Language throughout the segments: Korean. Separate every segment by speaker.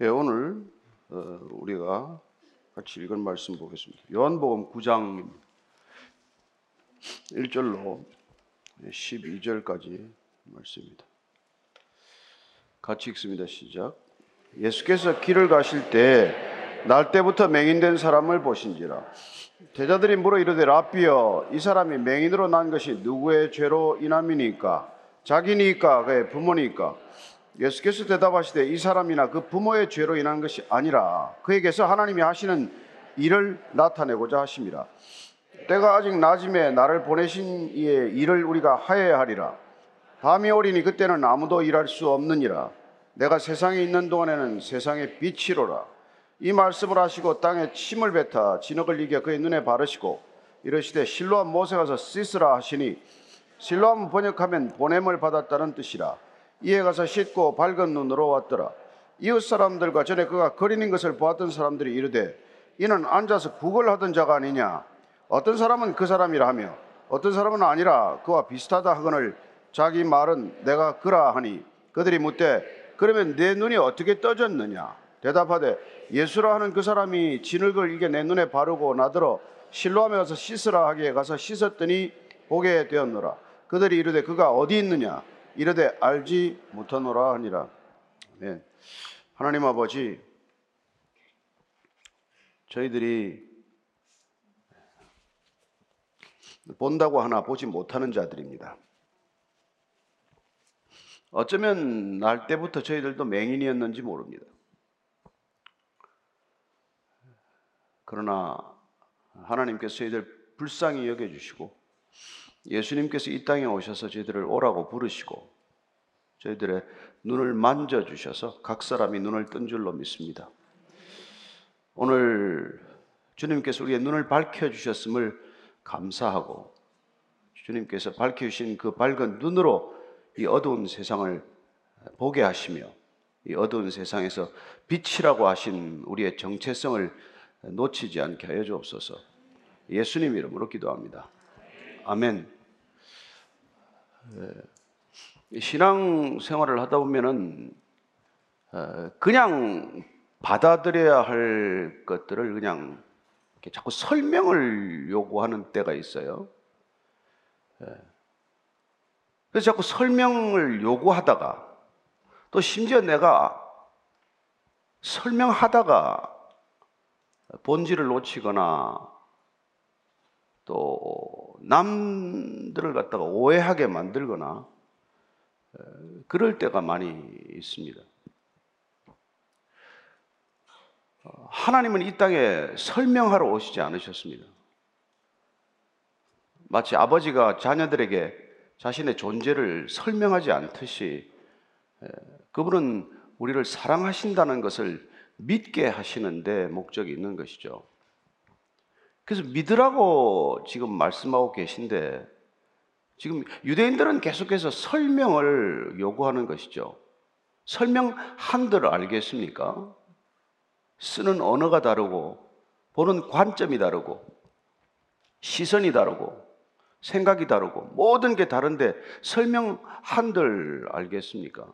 Speaker 1: 예, 오늘 어, 우리가 같이 읽은 말씀 보겠습니다. 요한복음 9장 1절로 12절까지 말씀입니다. 같이 읽습니다. 시작. 예수께서 길을 가실 때 날 때부터 맹인된 사람을 보신지라 제자들이 물어 이르되 라비여 이 사람이 맹인으로 난 것이 누구의 죄로 인함이니까 자기니까 그의 부모니까 예수께서 대답하시되 이 사람이나 그 부모의 죄로 인한 것이 아니라 그에게서 하나님이 하시는 일을 나타내고자 하심이라 때가 아직 낮음에 나를 보내신 이의 일을 우리가 하여야 하리라. 밤이 오리니 그때는 아무도 일할 수 없느니라. 내가 세상에 있는 동안에는 세상의 빛이로라. 이 말씀을 하시고 땅에 침을 뱉어 진흙을 이겨 그의 눈에 바르시고 이르시되 실로암 못에 가서 씻으라 하시니 실로암 번역하면 보냄을 받았다는 뜻이라 이에 가서 씻고 밝은 눈으로 왔더라. 이웃 사람들과 전에 그가 거리는 것을 보았던 사람들이 이르되 이는 앉아서 구걸하던 자가 아니냐? 어떤 사람은 그 사람이라 하며 어떤 사람은 아니라 그와 비슷하다 하거늘 자기 말은 내가 그라 하니 그들이 묻되 그러면 내 눈이 어떻게 떠졌느냐? 대답하되 예수라 하는 그 사람이 진흙을 이게 내 눈에 바르고 나더러 실로함에 가서 씻으라 하기에 가서 씻었더니 보게 되었노라. 그들이 이르되 그가 어디 있느냐 이르되 알지 못하노라 하니라 네. 하나님 아버지 저희들이 본다고 하나 보지 못하는 자들입니다. 어쩌면 날 때부터 저희들도 맹인이었는지 모릅니다. 그러나 하나님께서 저희들 불쌍히 여겨주시고 예수님께서 이 땅에 오셔서 저희들을 오라고 부르시고 저희들의 눈을 만져주셔서 각 사람이 눈을 뜬 줄로 믿습니다. 오늘 주님께서 우리의 눈을 밝혀주셨음을 감사하고 주님께서 밝혀주신 그 밝은 눈으로 이 어두운 세상을 보게 하시며 이 어두운 세상에서 빛이라고 하신 우리의 정체성을 놓치지 않게 하여 주옵소서. 예수님 이름으로 기도합니다. 아멘. 신앙 생활을 하다 보면은 그냥 받아들여야 할 것들을 그냥 자꾸 설명을 요구하는 때가 있어요. 그래서 자꾸 설명을 요구하다가 또 심지어 내가 설명하다가 본질을 놓치거나 또 남들을 갖다가 오해하게 만들거나 그럴 때가 많이 있습니다. 하나님은 이 땅에 설명하러 오시지 않으셨습니다. 마치 아버지가 자녀들에게 자신의 존재를 설명하지 않듯이 그분은 우리를 사랑하신다는 것을 믿게 하시는데 목적이 있는 것이죠. 그래서 믿으라고 지금 말씀하고 계신데 지금 유대인들은 계속해서 설명을 요구하는 것이죠. 설명 한들 알겠습니까? 쓰는 언어가 다르고 보는 관점이 다르고 시선이 다르고 생각이 다르고 모든 게 다른데 설명 한들 알겠습니까?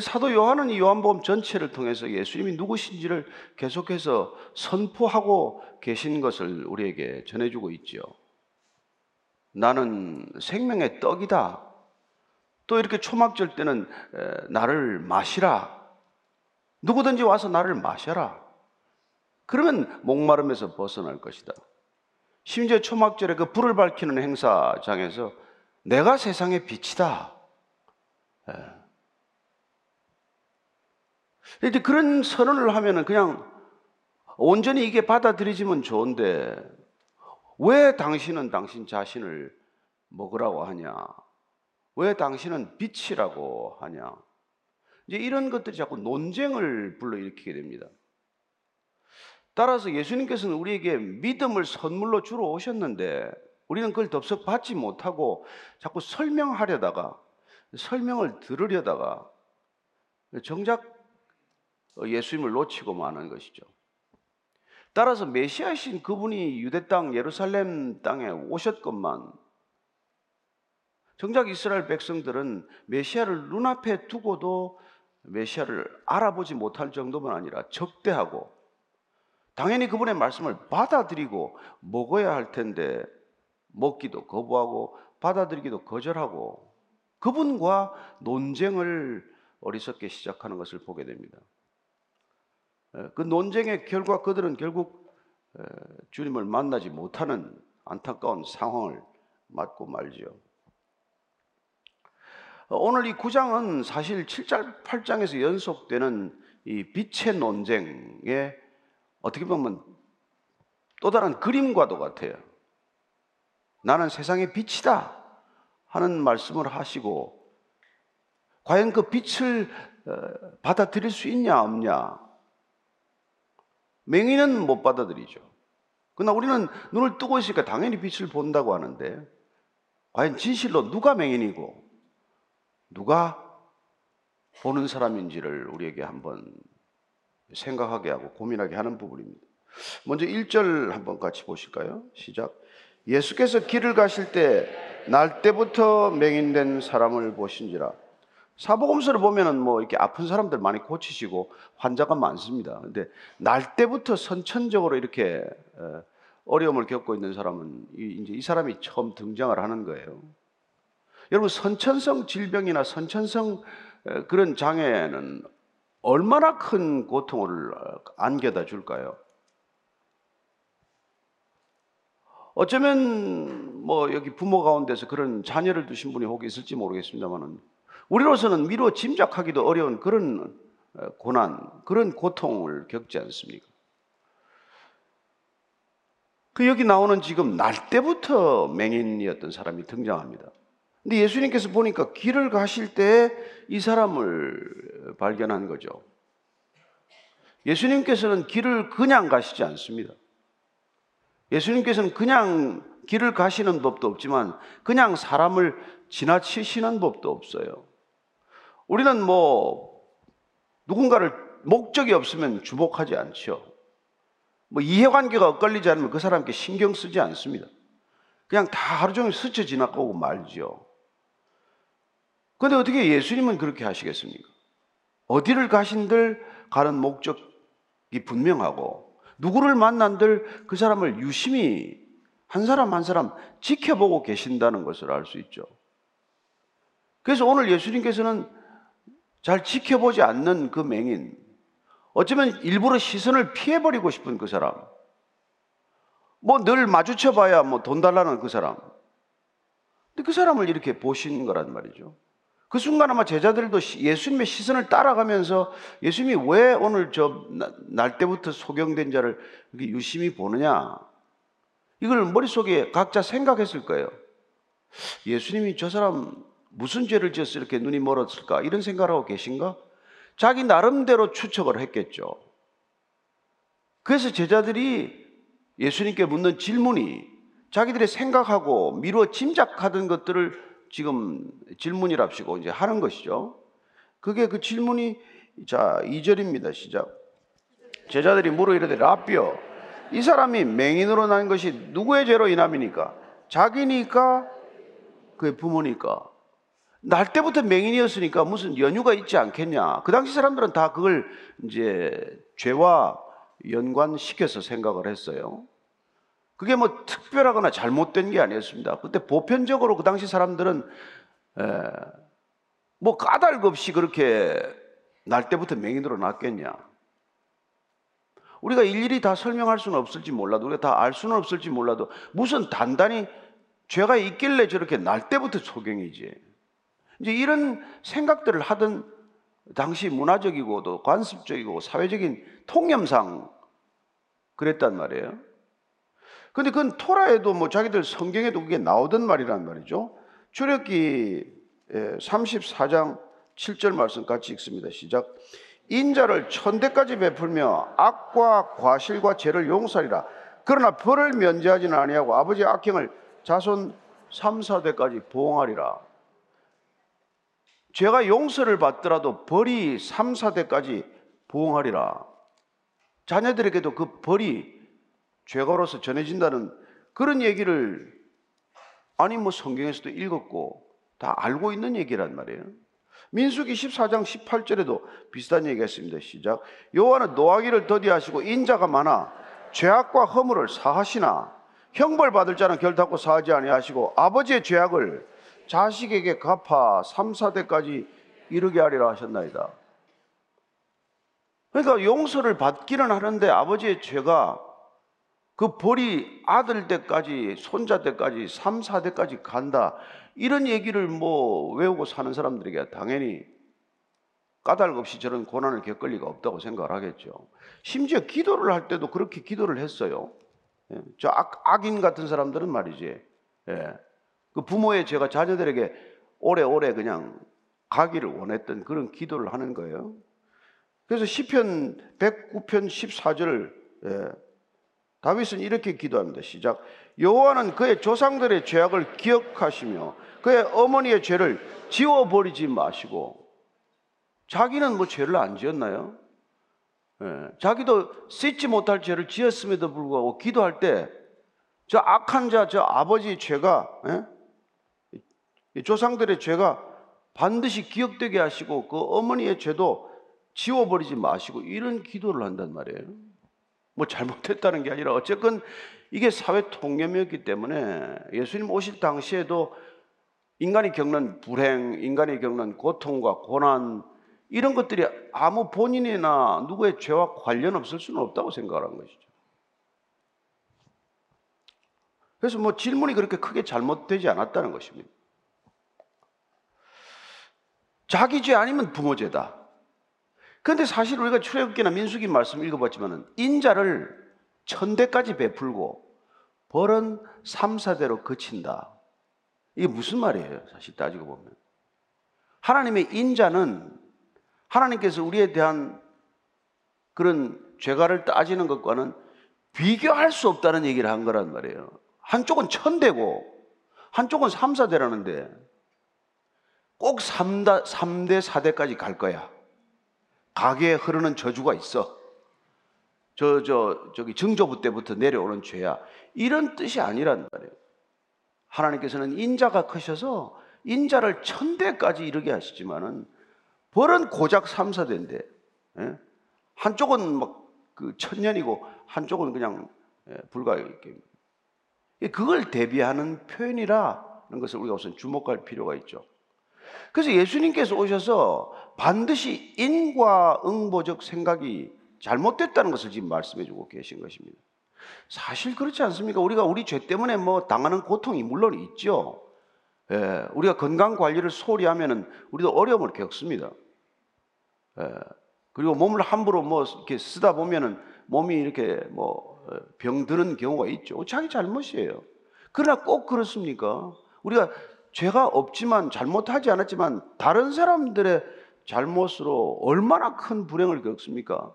Speaker 1: 사도 요한은 이 요한복음 전체를 통해서 예수님이 누구신지를 계속해서 선포하고 계신 것을 우리에게 전해주고 있죠. 나는 생명의 떡이다. 또 이렇게 초막절 때는 나를 마시라. 누구든지 와서 나를 마셔라. 그러면 목마름에서 벗어날 것이다. 심지어 초막절에 그 불을 밝히는 행사장에서 내가 세상의 빛이다. 이제 그런 선언을 하면은 그냥 온전히 이게 받아들이지면 좋은데 왜 당신은 당신 자신을 먹으라고 하냐? 왜 당신은 빛이라고 하냐? 이제 이런 것들이 자꾸 논쟁을 불러일으키게 됩니다. 따라서 예수님께서는 우리에게 믿음을 선물로 주러 오셨는데 우리는 그걸 덥석 받지 못하고 자꾸 설명하려다가 설명을 들으려다가 정작 예수님을 놓치고 마는 것이죠. 따라서 메시아신 그분이 유대 땅 예루살렘 땅에 오셨건만 정작 이스라엘 백성들은 메시아를 눈앞에 두고도 메시아를 알아보지 못할 정도만 아니라 적대하고 당연히 그분의 말씀을 받아들이고 먹어야 할 텐데 먹기도 거부하고 받아들이기도 거절하고 그분과 논쟁을 어리석게 시작하는 것을 보게 됩니다. 그 논쟁의 결과 그들은 결국 주님을 만나지 못하는 안타까운 상황을 맞고 말지요. 오늘 이 9장은 사실 7장, 8장에서 연속되는 이 빛의 논쟁에 어떻게 보면 또 다른 그림과도 같아요. 나는 세상의 빛이다 하는 말씀을 하시고 과연 그 빛을 어, 받아들일 수 있냐 없냐 맹인은 못 받아들이죠. 그러나 우리는 눈을 뜨고 있으니까 당연히 빛을 본다고 하는데 과연 진실로 누가 맹인이고 누가 보는 사람인지를 우리에게 한번 생각하게 하고 고민하게 하는 부분입니다. 먼저 1절 한번 같이 보실까요? 시작. 예수께서 길을 가실 때 날 때부터 맹인된 사람을 보신지라. 사복음서를 보면은 뭐 이렇게 아픈 사람들 많이 고치시고 환자가 많습니다. 근데 날 때부터 선천적으로 이렇게 어, 어려움을 겪고 있는 사람은 이제 이 사람이 처음 등장을 하는 거예요. 여러분 선천성 질병이나 선천성 어, 그런 장애는 얼마나 큰 고통을 안겨다 줄까요? 어쩌면 뭐 여기 부모 가운데서 그런 자녀를 두신 분이 혹 있을지 모르겠습니다만은 우리로서는 미루어 짐작하기도 어려운 그런 고난, 그런 고통을 겪지 않습니까? 그 여기 나오는 지금 날 때부터 맹인이었던 사람이 등장합니다. 근데 예수님께서 보니까 길을 가실 때 이 사람을 발견한 거죠. 예수님께서는 길을 그냥 가시지 않습니다. 예수님께서는 그냥 길을 가시는 법도 없지만 그냥 사람을 지나치시는 법도 없어요. 우리는 뭐 누군가를 목적이 없으면 주목하지 않죠. 뭐 이해관계가 엇갈리지 않으면 그 사람께 신경 쓰지 않습니다. 그냥 다 하루 종일 스쳐 지나가고 말죠. 그런데 어떻게 예수님은 그렇게 하시겠습니까? 어디를 가신들 가는 목적이 분명하고 누구를 만난들 그 사람을 유심히 한 사람 한 사람 지켜보고 계신다는 것을 알 수 있죠. 그래서 오늘 예수님께서는 잘 지켜보지 않는 그 맹인, 어쩌면 일부러 시선을 피해버리고 싶은 그 사람, 뭐 늘 마주쳐봐야 뭐 돈 달라는 그 사람, 근데 그 사람을 이렇게 보신 거란 말이죠. 그 순간 아마 제자들도 예수님의 시선을 따라가면서 예수님이 왜 오늘 저 날 때부터 소경된 자를 이렇게 유심히 보느냐? 이걸 머릿속에 각자 생각했을 거예요. 예수님이 저 사람 무슨 죄를 지어서 이렇게 눈이 멀었을까? 이런 생각을 하고 계신가? 자기 나름대로 추측을 했겠죠. 그래서 제자들이 예수님께 묻는 질문이 자기들이 생각하고 미루어 짐작하던 것들을 지금 질문이랍시고 이제 하는 것이죠. 그게 그 질문이 자, 2절입니다. 시작. 제자들이 물어 이르되 라비어 이 사람이 맹인으로 난 것이 누구의 죄로 인함이니까? 자기니까 그의 부모니까. 날 때부터 맹인이었으니까 무슨 연유가 있지 않겠냐. 그 당시 사람들은 다 그걸 이제 죄와 연관시켜서 생각을 했어요. 그게 뭐 특별하거나 잘못된 게 아니었습니다. 그때 보편적으로 그 당시 사람들은 에, 뭐 까닭 없이 그렇게 날 때부터 맹인으로 났겠냐. 우리가 일일이 다 설명할 수는 없을지 몰라도 우리가 다 알 수는 없을지 몰라도 무슨 단단히 죄가 있길래 저렇게 날 때부터 소경이지. 이제 이런 생각들을 하던 당시 문화적이고도 관습적이고 사회적인 통념상 그랬단 말이에요. 근데 그건 토라에도 뭐 자기들 성경에도 그게 나오던 말이란 말이죠. 출애기 34장 7절 말씀 같이 읽습니다. 시작. 인자를 천대까지 베풀며 악과 과실과 죄를 용서하리라. 그러나 벌을 면제하지는 아니하고 아버지 악행을 자손 3, 4대까지 보응하리라. 죄가 용서를 받더라도 벌이 3, 4대까지 보응하리라. 자녀들에게도 그 벌이 죄가로서 전해진다는 그런 얘기를 아니 뭐 성경에서도 읽었고 다 알고 있는 얘기란 말이에요. 민수기 14장 18절에도 비슷한 얘기했습니다. 시작. 여호와는 노하기를 더디하시고 인자가 많아 죄악과 허물을 사하시나 형벌 받을 자는 결단코 사하지 아니하시고 아버지의 죄악을 자식에게 갚아 3, 4대까지 이르게 하리라 하셨나이다. 그러니까 용서를 받기는 하는데 아버지의 죄가 그 벌이 아들 때까지 손자 때까지 3, 4대까지 간다. 이런 얘기를 뭐 외우고 사는 사람들에게 당연히 까닭 없이 저런 고난을 겪을 리가 없다고 생각을 하겠죠. 심지어 기도를 할 때도 그렇게 기도를 했어요. 예, 저 악, 악인 같은 사람들은 말이지. 예. 그 부모의 죄가 자녀들에게 오래오래 그냥 가기를 원했던 그런 기도를 하는 거예요. 그래서 시편 109편 14절 예. 다윗은 이렇게 기도합니다. 시작. 여호와는 그의 조상들의 죄악을 기억하시며 그의 어머니의 죄를 지워 버리지 마시고 자기는 뭐 죄를 안 지었나요? 예, 자기도 씻지 못할 죄를 지었음에도 불구하고 기도할 때 저 악한 자, 저 아버지 죄가 예? 조상들의 죄가 반드시 기억되게 하시고 그 어머니의 죄도 지워버리지 마시고 이런 기도를 한단 말이에요. 뭐 잘못했다는 게 아니라 어쨌건 이게 사회 통념이었기 때문에 예수님 오실 당시에도 인간이 겪는 불행, 인간이 겪는 고통과 고난 이런 것들이 아무 본인이나 누구의 죄와 관련 없을 수는 없다고 생각하는 것이죠. 그래서 뭐 질문이 그렇게 크게 잘못되지 않았다는 것입니다. 자기 죄 아니면 부모 죄다. 그런데 사실 우리가 출애굽기나 민수기 말씀 읽어봤지만은 인자를 천대까지 베풀고 벌은 삼사대로 그친다. 이게 무슨 말이에요? 사실 따지고 보면 하나님의 인자는 하나님께서 우리에 대한 그런 죄가를 따지는 것과는 비교할 수 없다는 얘기를 한 거란 말이에요. 한쪽은 천대고 한쪽은 삼사대라는데 꼭 3대, 3대, 4대까지 갈 거야. 가게에 흐르는 저주가 있어. 저, 저, 저기 증조부 때부터 내려오는 죄야. 이런 뜻이 아니란 말이에요. 하나님께서는 인자가 크셔서 인자를 천대까지 이르게 하시지만은 벌은 고작 삼사대인데 예? 한쪽은 막 그 천년이고 한쪽은 그냥 예, 불과 이렇게 그걸 대비하는 표현이라는 것을 우리가 우선 주목할 필요가 있죠. 그래서 예수님께서 오셔서 반드시 인과응보적 생각이 잘못됐다는 것을 지금 말씀해 주고 계신 것입니다. 사실 그렇지 않습니까? 우리가 우리 죄 때문에 뭐 당하는 고통이 물론 있죠. 예, 우리가 건강 관리를 소홀히 하면은 우리도 어려움을 겪습니다. 예, 그리고 몸을 함부로 뭐 이렇게 쓰다 보면은 몸이 이렇게 뭐 병드는 경우가 있죠. 자기 잘못이에요. 그러나 꼭 그렇습니까? 우리가 죄가 없지만 잘못하지 않았지만 다른 사람들의 잘못으로 얼마나 큰 불행을 겪습니까?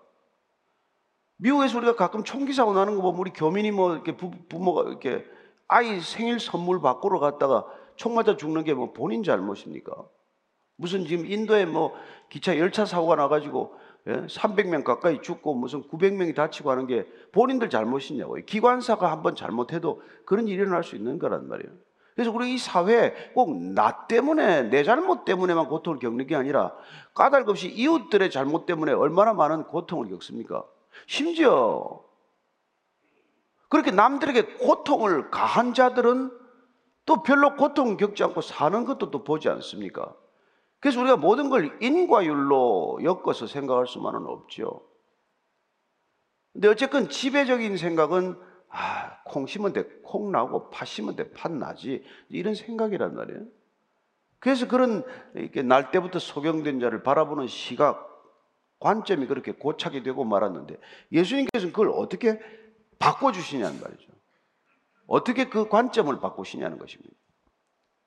Speaker 1: 미국에서 우리가 가끔 총기 사고 나는 거 보면 우리 교민이 뭐 이렇게 부, 부모가 이렇게 아이 생일 선물 바꾸러 갔다가 총 맞아 죽는 게 뭐 본인 잘못입니까? 무슨 지금 인도에 뭐 기차 열차 사고가 나가지고 예? 300명 가까이 죽고 무슨 900명이 다치고 하는 게 본인들 잘못이냐고요. 기관사가 한번 잘못해도 그런 일이 일어날 수 있는 거란 말이에요. 그래서 우리 이 사회에 꼭나 때문에 내 잘못 때문에만 고통을 겪는 게 아니라 까닭 없이 이웃들의 잘못 때문에 얼마나 많은 고통을 겪습니까? 심지어 그렇게 남들에게 고통을 가한 자들은 또 별로 고통 겪지 않고 사는 것도 또 보지 않습니까? 그래서 우리가 모든 걸 인과율로 엮어서 생각할 수만은 없죠. 근데 어쨌건 지배적인 생각은 아, 콩 심은 데 콩 나고 팥 심은 데 팥 나지. 이런 생각이란 말이에요. 그래서 그런 이렇게 날 때부터 소경된 자를 바라보는 시각, 관점이 그렇게 고착이 되고 말았는데 예수님께서는 그걸 어떻게 바꿔주시냐는 말이죠. 어떻게 그 관점을 바꾸시냐는 것입니다.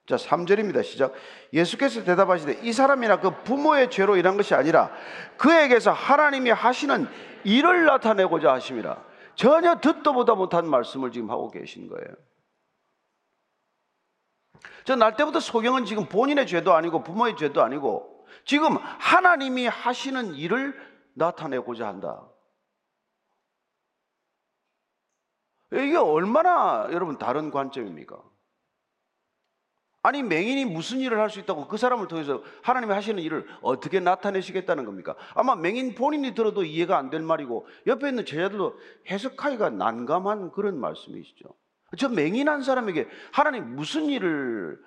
Speaker 1: 자, 3절입니다. 시작. 예수께서 대답하시되 이 사람이나 그 부모의 죄로 일한 것이 아니라 그에게서 하나님이 하시는 일을 나타내고자 하심이라. 전혀 듣도 보다 못한 말씀을 지금 하고 계신 거예요. 저 날 때부터 소경은 지금 본인의 죄도 아니고 부모의 죄도 아니고 지금 하나님이 하시는 일을 나타내고자 한다. 이게 얼마나 여러분 다른 관점입니까? 아니 맹인이 무슨 일을 할 수 있다고 그 사람을 통해서 하나님이 하시는 일을 어떻게 나타내시겠다는 겁니까? 아마 맹인 본인이 들어도 이해가 안 될 말이고 옆에 있는 제자들도 해석하기가 난감한 그런 말씀이시죠. 저 맹인한 사람에게 하나님 무슨 일을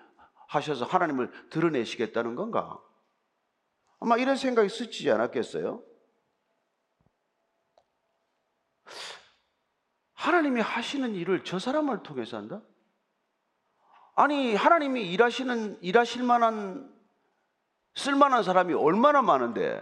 Speaker 1: 하셔서 하나님을 드러내시겠다는 건가? 아마 이런 생각이 스치지 않았겠어요? 하나님이 하시는 일을 저 사람을 통해서 한다? 아니, 하나님이 일하시는, 일하실 만한, 쓸만한 사람이 얼마나 많은데.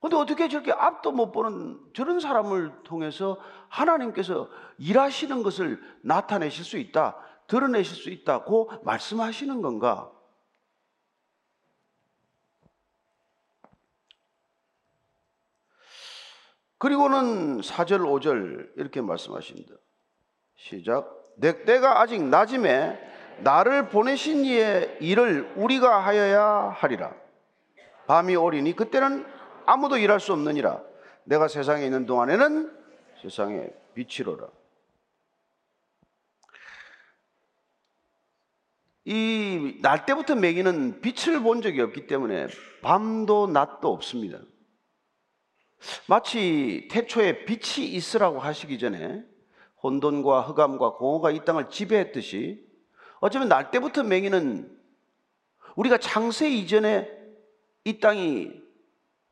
Speaker 1: 근데 어떻게 저렇게 앞도 못 보는 저런 사람을 통해서 하나님께서 일하시는 것을 나타내실 수 있다, 드러내실 수 있다고 말씀하시는 건가? 그리고는 4절, 5절 이렇게 말씀하십니다. 시작. 내 때가 아직 낮음에 나를 보내신 이의 일을 우리가 하여야 하리라. 밤이 오리니 그때는 아무도 일할 수 없느니라. 내가 세상에 있는 동안에는 세상에 빛이로라. 이 날 때부터 매기는 빛을 본 적이 없기 때문에 밤도 낮도 없습니다. 마치 태초에 빛이 있으라고 하시기 전에 혼돈과 흑암과 공허가 이 땅을 지배했듯이 어쩌면 날 때부터 맹인은 우리가 창세 이전에 이 땅이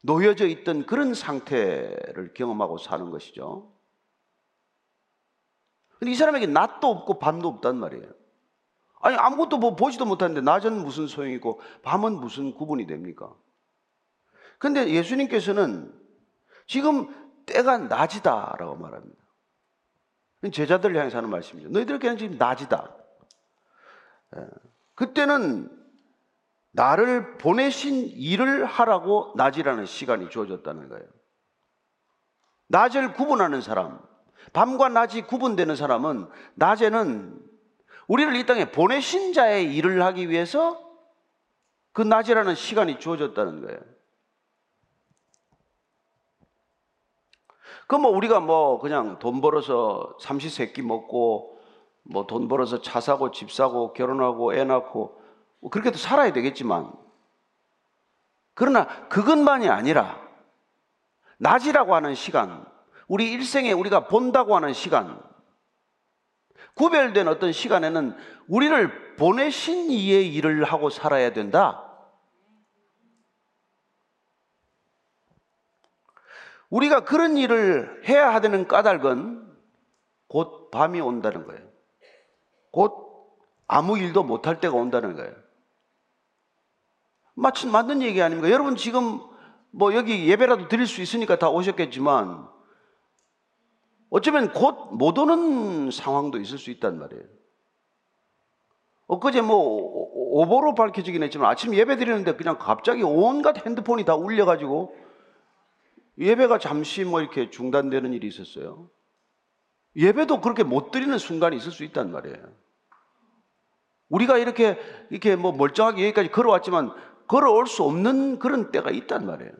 Speaker 1: 놓여져 있던 그런 상태를 경험하고 사는 것이죠. 근데 이 사람에게 낮도 없고 밤도 없단 말이에요. 아니, 아무것도 뭐 보지도 못하는데 낮은 무슨 소용이고 밤은 무슨 구분이 됩니까? 근데 예수님께서는 지금 때가 낮이다라고 말합니다. 제자들을 향해서 하는 말씀이죠. 너희들에게는 지금 낮이다. 예. 그때는 나를 보내신 일을 하라고 낮이라는 시간이 주어졌다는 거예요. 낮을 구분하는 사람, 밤과 낮이 구분되는 사람은 낮에는 우리를 이 땅에 보내신 자의 일을 하기 위해서 그 낮이라는 시간이 주어졌다는 거예요. 그럼 뭐 우리가 뭐 그냥 돈 벌어서 삼시세끼 먹고 뭐 돈 벌어서 차 사고 집 사고 결혼하고 애 낳고 뭐 그렇게도 살아야 되겠지만 그러나 그것만이 아니라 낮이라고 하는 시간 우리 일생에 우리가 본다고 하는 시간 구별된 어떤 시간에는 우리를 보내신 이의 일을 하고 살아야 된다. 우리가 그런 일을 해야 하는 까닭은 곧 밤이 온다는 거예요. 곧 아무 일도 못할 때가 온다는 거예요. 마침 맞는 얘기 아닙니까? 여러분 지금 뭐 여기 예배라도 드릴 수 있으니까 다 오셨겠지만 어쩌면 곧 못 오는 상황도 있을 수 있단 말이에요. 엊그제 뭐 오보로 밝혀지긴 했지만 아침 예배 드리는데 그냥 갑자기 온갖 핸드폰이 다 울려가지고 예배가 잠시 뭐 이렇게 중단되는 일이 있었어요. 예배도 그렇게 못 드리는 순간이 있을 수 있단 말이에요. 우리가 이렇게 이렇게 뭐 멀쩡하게 여기까지 걸어왔지만 걸어올 수 없는 그런 때가 있단 말이에요.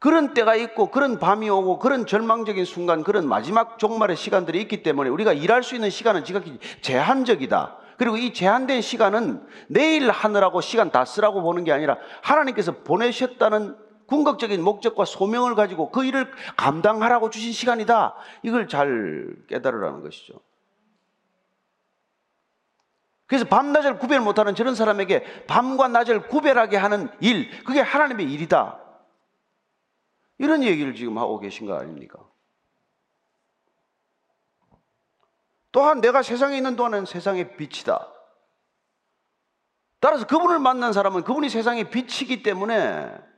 Speaker 1: 그런 때가 있고 그런 밤이 오고 그런 절망적인 순간 그런 마지막 종말의 시간들이 있기 때문에 우리가 일할 수 있는 시간은 지극히 제한적이다. 그리고 이 제한된 시간은 내일 하느라고 시간 다 쓰라고 보는 게 아니라 하나님께서 보내셨다는 궁극적인 목적과 소명을 가지고 그 일을 감당하라고 주신 시간이다. 이걸 잘 깨달으라는 것이죠. 그래서 밤낮을 구별 못하는 저런 사람에게 밤과 낮을 구별하게 하는 일, 그게 하나님의 일이다. 이런 얘기를 지금 하고 계신 거 아닙니까? 또한 내가 세상에 있는 동안은 세상의 빛이다. 따라서 그분을 만난 사람은 그분이 세상의 빛이기 때문에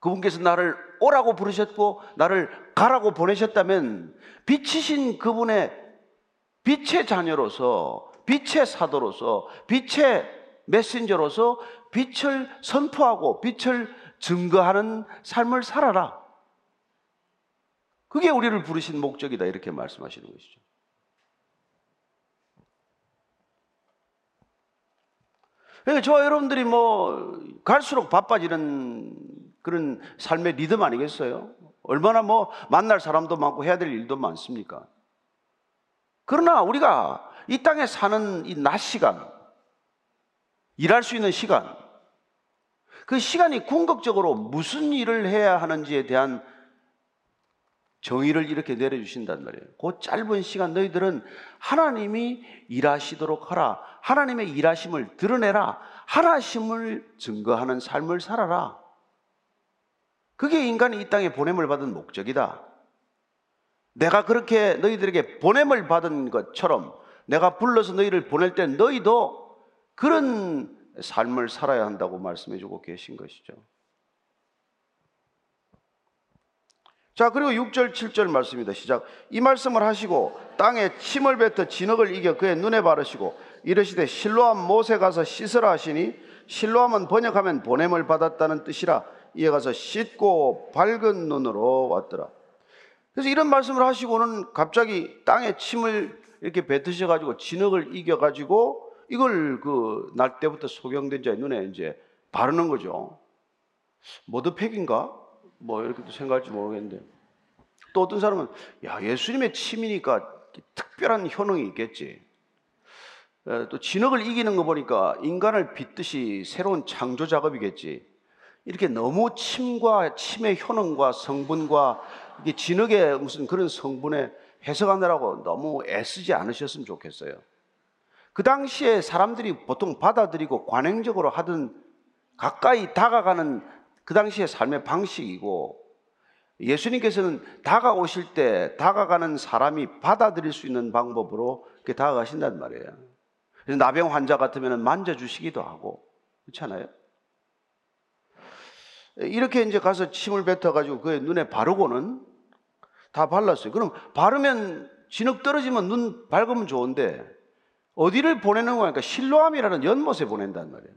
Speaker 1: 그분께서 나를 오라고 부르셨고 나를 가라고 보내셨다면 빛이신 그분의 빛의 자녀로서 빛의 사도로서 빛의 메신저로서 빛을 선포하고 빛을 증거하는 삶을 살아라. 그게 우리를 부르신 목적이다 이렇게 말씀하시는 것이죠. 그러니까 저와 여러분들이 뭐 갈수록 바빠지는 그런 삶의 리듬 아니겠어요? 얼마나 뭐 만날 사람도 많고 해야 될 일도 많습니까?
Speaker 2: 그러나 우리가 이 땅에 사는 이 낮 시간, 일할 수 있는 시간, 그 시간이 궁극적으로 무슨 일을 해야 하는지에 대한 정의를 이렇게 내려주신단 말이에요. 그 짧은 시간 너희들은 하나님이 일하시도록 하라. 하나님의 일하심을 드러내라. 하나심을 증거하는 삶을 살아라. 그게 인간이 이 땅에 보냄을 받은 목적이다. 내가 그렇게 너희들에게 보냄을 받은 것처럼 내가 불러서 너희를 보낼 때 너희도 그런 삶을 살아야 한다고 말씀해 주고 계신 것이죠. 자, 그리고 6절, 7절 말씀입니다. 시작. 이 말씀을 하시고 땅에 침을 뱉어 진흙을 이겨 그의 눈에 바르시고 이르시되 실로암 못에 가서 씻으라 하시니 실로암은 번역하면 보냄을 받았다는 뜻이라 이에 가서 씻고 밝은 눈으로 왔더라. 그래서 이런 말씀을 하시고는 갑자기 땅에 침을 이렇게 뱉으셔 가지고 진흙을 이겨 가지고 이걸 그 날 때부터 소경된 자의 눈에 이제 바르는 거죠. 모드팩인가? 뭐 이렇게 또 생각할지 모르겠는데 또 어떤 사람은 야 예수님의 침이니까 특별한 효능이 있겠지. 에, 또 진흙을 이기는 거 보니까 인간을 빚듯이 새로운 창조 작업이겠지. 이렇게 너무 침과 침의 효능과 성분과 이게 진흙의 무슨 그런 성분에 해석하느라고 너무 애쓰지 않으셨으면 좋겠어요. 그 당시에 사람들이 보통 받아들이고 관행적으로 하던 가까이 다가가는 그 당시의 삶의 방식이고 예수님께서는 다가오실 때 다가가는 사람이 받아들일 수 있는 방법으로 이렇게 다가가신단 말이에요. 그래서 나병 환자 같으면 만져주시기도 하고 그렇잖아요. 이렇게 이제 가서 침을 뱉어가지고 그 눈에 바르고는 다 발랐어요. 그럼 바르면 진흙 떨어지면 눈 밝으면 좋은데 어디를 보내는 거니까 실로암이라는 연못에 보낸단 말이에요.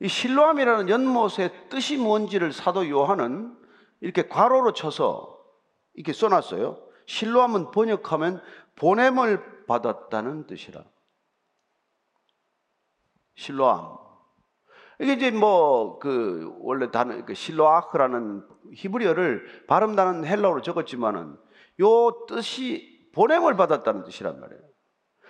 Speaker 2: 이 실로암이라는 연못의 뜻이 뭔지를 사도 요한은 이렇게 괄호로 쳐서 이렇게 써놨어요. 실로암은 번역하면 보냄을 받았다는 뜻이라. 실로암. 이게 이제 뭐 그 원래 단어 그 실로아크라는 히브리어를 발음다는 헬라어로 적었지만은 요 뜻이 보냄을 받았다는 뜻이란 말이에요.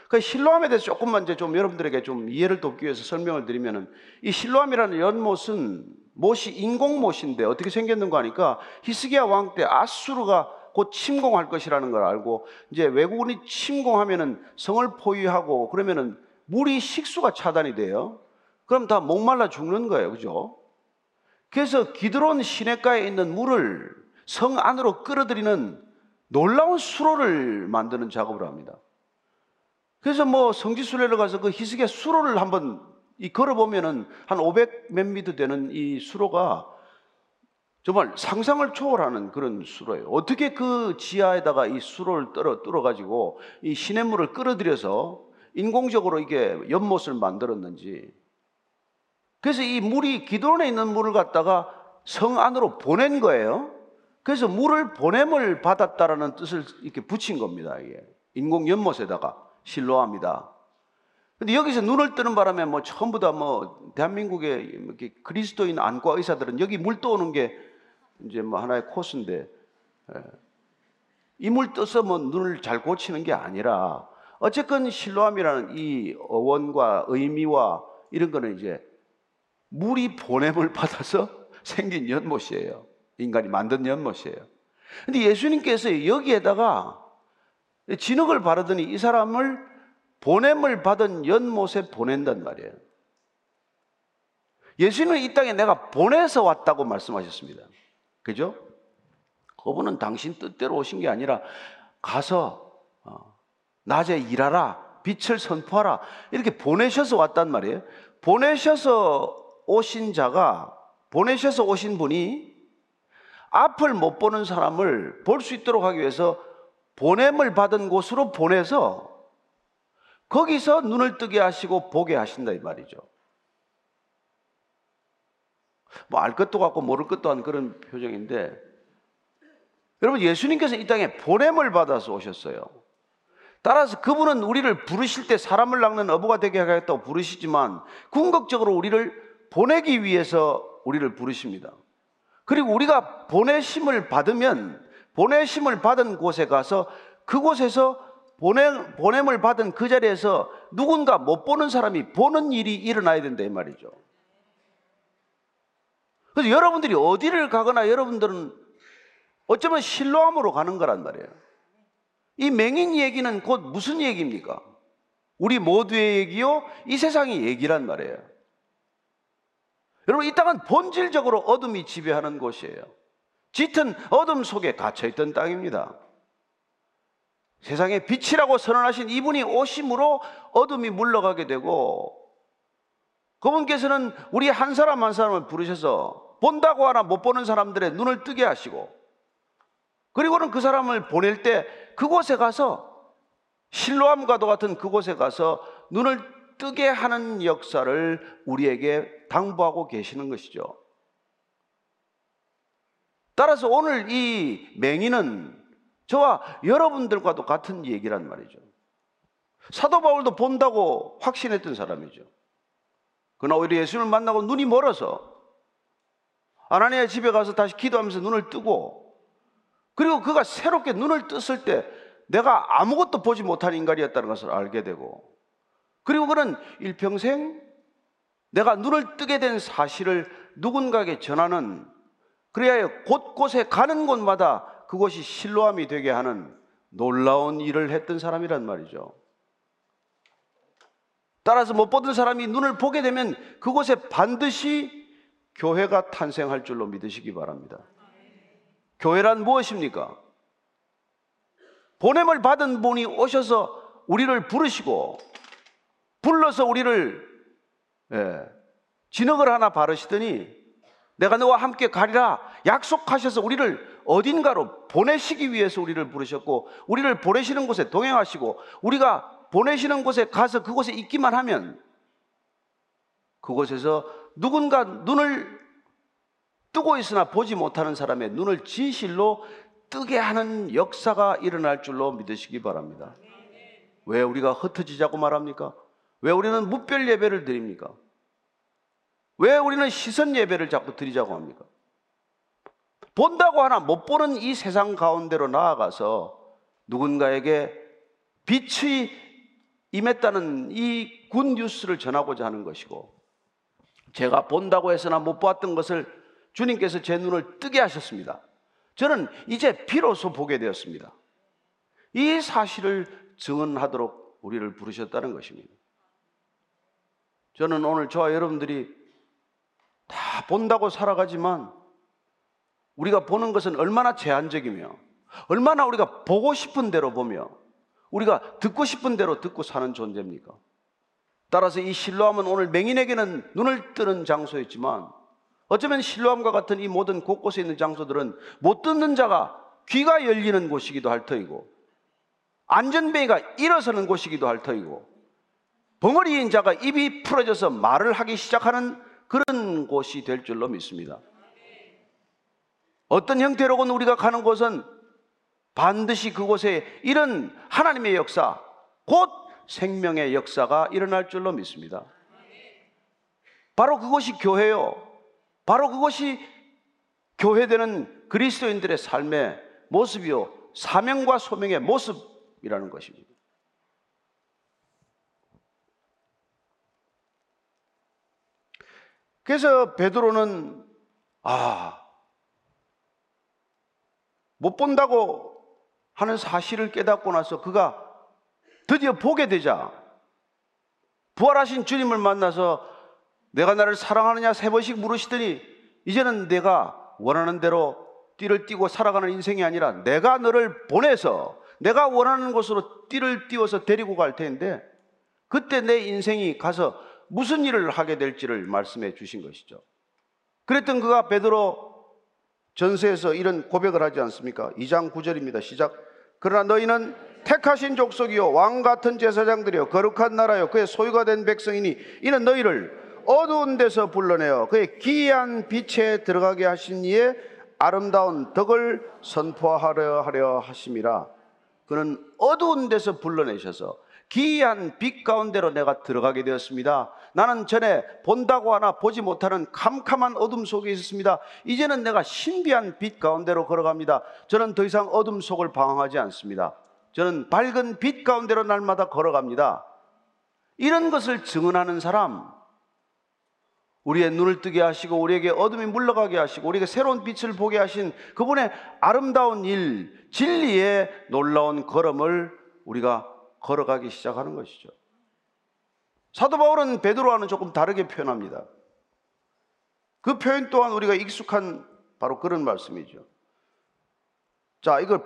Speaker 2: 그 실로암에 대해서 조금만 이제 좀 여러분들에게 좀 이해를 돕기 위해서 설명을 드리면은 이 실로암이라는 연못은 못이 인공못인데 어떻게 생겼는가 하니까 히스기야 왕 때 아수르가 곧 침공할 것이라는 걸 알고 이제 외국인이 침공하면은 성을 포위하고 그러면은 물이 식수가 차단이 돼요. 그럼 다 목말라 죽는 거예요. 그죠? 그래서 기드론 시내가에 있는 물을 성 안으로 끌어들이는 놀라운 수로를 만드는 작업을 합니다. 그래서 뭐 성지순례를 가서 그 희석의 수로를 한번 이 걸어보면은 한 500 몇 미터 되는 이 수로가 정말 상상을 초월하는 그런 수로예요. 어떻게 그 지하에다가 이 수로를 뚫어, 뚫어가지고 이 시냇물을 끌어들여서 인공적으로 이게 연못을 만들었는지. 그래서 이 물이 기도원에 있는 물을 갖다가 성 안으로 보낸 거예요. 그래서 물을 보냄을 받았다라는 뜻을 이렇게 붙인 겁니다. 이게 인공 연못에다가 실로합니다. 근데 여기서 눈을 뜨는 바람에 뭐 전부 다 뭐 대한민국의 이렇게 그리스도인 안과 의사들은 여기 물 떠오는 게 이제 뭐 하나의 코스인데 예. 이물 떠서 뭐 눈을 잘 고치는 게 아니라 어쨌건 실로암이라는 이 어원과 의미와 이런 거는 이제 물이 보냄을 받아서 생긴 연못이에요. 인간이 만든 연못이에요. 근데 예수님께서 여기에다가 진흙을 바르더니 이 사람을 보냄을 받은 연못에 보낸단 말이에요. 예수님은 이 땅에 내가 보내서 왔다고 말씀하셨습니다. 그죠? 그분은 당신 뜻대로 오신 게 아니라 가서 어, 낮에 일하라, 빛을 선포하라 이렇게 보내셔서 왔단 말이에요. 보내셔서 오신 자가 보내셔서 오신 분이 앞을 못 보는 사람을 볼 수 있도록 하기 위해서 보냄을 받은 곳으로 보내서 거기서 눈을 뜨게 하시고 보게 하신다 이 말이죠. 뭐 알 것도 같고 모를 것도 한 그런 표정인데 여러분 예수님께서 이 땅에 보냄을 받아서 오셨어요. 따라서 그분은 우리를 부르실 때 사람을 낚는 어부가 되게 하겠다고 부르시지만 궁극적으로 우리를 보내기 위해서 우리를 부르십니다. 그리고 우리가 보내심을 받으면 보내심을 받은 곳에 가서 그곳에서 보냄, 보냄을 받은 그 자리에서 누군가 못 보는 사람이 보는 일이 일어나야 된다 이 말이죠. 그래서 여러분들이 어디를 가거나 여러분들은 어쩌면 신뢰함으로 가는 거란 말이에요. 이 맹인 얘기는 곧 무슨 얘기입니까? 우리 모두의 얘기요, 이 세상의 얘기란 말이에요. 여러분, 이 땅은 본질적으로 어둠이 지배하는 곳이에요. 짙은 어둠 속에 갇혀있던 땅입니다. 세상에 빛이라고 선언하신 이분이 오심으로 어둠이 물러가게 되고, 그분께서는 우리 한 사람 한 사람을 부르셔서 본다고 하나 못 보는 사람들의 눈을 뜨게 하시고, 그리고는 그 사람을 보낼 때 그곳에 가서 실로암과도 같은 그곳에 가서 눈을 뜨게 하는 역사를 우리에게 당부하고 계시는 것이죠. 따라서 오늘 이 맹인은 저와 여러분들과도 같은 얘기란 말이죠. 사도 바울도 본다고 확신했던 사람이죠. 그러나 오히려 예수님을 만나고 눈이 멀어서 아나니아 집에 가서 다시 기도하면서 눈을 뜨고 그리고 그가 새롭게 눈을 떴을 때 내가 아무것도 보지 못한 인간이었다는 것을 알게 되고 그리고 그는 일평생 내가 눈을 뜨게 된 사실을 누군가에게 전하는 그래야 곳곳에 가는 곳마다 그것이 신로함이 되게 하는 놀라운 일을 했던 사람이란 말이죠. 따라서 못 보던 사람이 눈을 보게 되면 그곳에 반드시 교회가 탄생할 줄로 믿으시기 바랍니다. 교회란 무엇입니까? 보냄을 받은 분이 오셔서 우리를 부르시고 불러서 우리를 예, 진흙을 하나 바르시더니 내가 너와 함께 가리라 약속하셔서 우리를 어딘가로 보내시기 위해서 우리를 부르셨고 우리를 보내시는 곳에 동행하시고 우리가 보내시는 곳에 가서 그곳에 있기만 하면 그곳에서 누군가 눈을 뜨고 있으나 보지 못하는 사람의 눈을 진실로 뜨게 하는 역사가 일어날 줄로 믿으시기 바랍니다. 왜 우리가 흩어지자고 말합니까? 왜 우리는 무별 예배를 드립니까? 왜 우리는 시선 예배를 자꾸 드리자고 합니까? 본다고 하나 못 보는 이 세상 가운데로 나아가서 누군가에게 빛이 임했다는 이 군 뉴스를 전하고자 하는 것이고 제가 본다고 해서나 못 보았던 것을 주님께서 제 눈을 뜨게 하셨습니다. 저는 이제 비로소 보게 되었습니다. 이 사실을 증언하도록 우리를 부르셨다는 것입니다. 저는 오늘 저와 여러분들이 다 본다고 살아가지만 우리가 보는 것은 얼마나 제한적이며 얼마나 우리가 보고 싶은 대로 보며 우리가 듣고 싶은 대로 듣고 사는 존재입니까? 따라서 이 신로함은 오늘 맹인에게는 눈을 뜨는 장소였지만 어쩌면 신로함과 같은 이 모든 곳곳에 있는 장소들은 못 듣는 자가 귀가 열리는 곳이기도 할 터이고 안전뱅이가 일어서는 곳이기도 할 터이고 벙어리인 자가 입이 풀어져서 말을 하기 시작하는 그런 곳이 될 줄로 믿습니다. 어떤 형태로건 우리가 가는 곳은 반드시 그곳에 이런 하나님의 역사, 곧 생명의 역사가 일어날 줄로 믿습니다. 바로 그것이 교회요. 바로 그것이 교회되는 그리스도인들의 삶의 모습이요. 사명과 소명의 모습이라는 것입니다. 그래서 베드로는 아, 못 본다고 하는 사실을 깨닫고 나서 그가 드디어 보게 되자 부활하신 주님을 만나서 내가 나를 사랑하느냐 세 번씩 물으시더니 이제는 내가 원하는 대로 띠를 띠고 살아가는 인생이 아니라 내가 너를 보내서 내가 원하는 곳으로 띠를 띄워서 데리고 갈 텐데 그때 내 인생이 가서 무슨 일을 하게 될지를 말씀해 주신 것이죠. 그랬던 그가 베드로 전서에서 이런 고백을 하지 않습니까? 2장 9절입니다. 시작. 그러나 너희는 택하신 족속이요 왕 같은 제사장들이요 거룩한 나라요 그의 소유가 된 백성이니 이는 너희를 어두운 데서 불러내어 그의 기이한 빛에 들어가게 하신 이의 아름다운 덕을 선포하려 하려 하심이라 그는 어두운 데서 불러내셔서 기이한 빛 가운데로 내가 들어가게 되었습니다. 나는 전에 본다고 하나 보지 못하는 캄캄한 어둠 속에 있었습니다. 이제는 내가 신비한 빛 가운데로 걸어갑니다. 저는 더 이상 어둠 속을 방황하지 않습니다. 저는 밝은 빛 가운데로 날마다 걸어갑니다. 이런 것을 증언하는 사람, 우리의 눈을 뜨게 하시고 우리에게 어둠이 물러가게 하시고 우리에게 새로운 빛을 보게 하신 그분의 아름다운 일, 진리의 놀라운 걸음을 우리가 걸어가기 시작하는 것이죠. 사도 바울은 베드로와는 조금 다르게 표현합니다. 그 표현 또한 우리가 익숙한 바로 그런 말씀이죠. 자, 이걸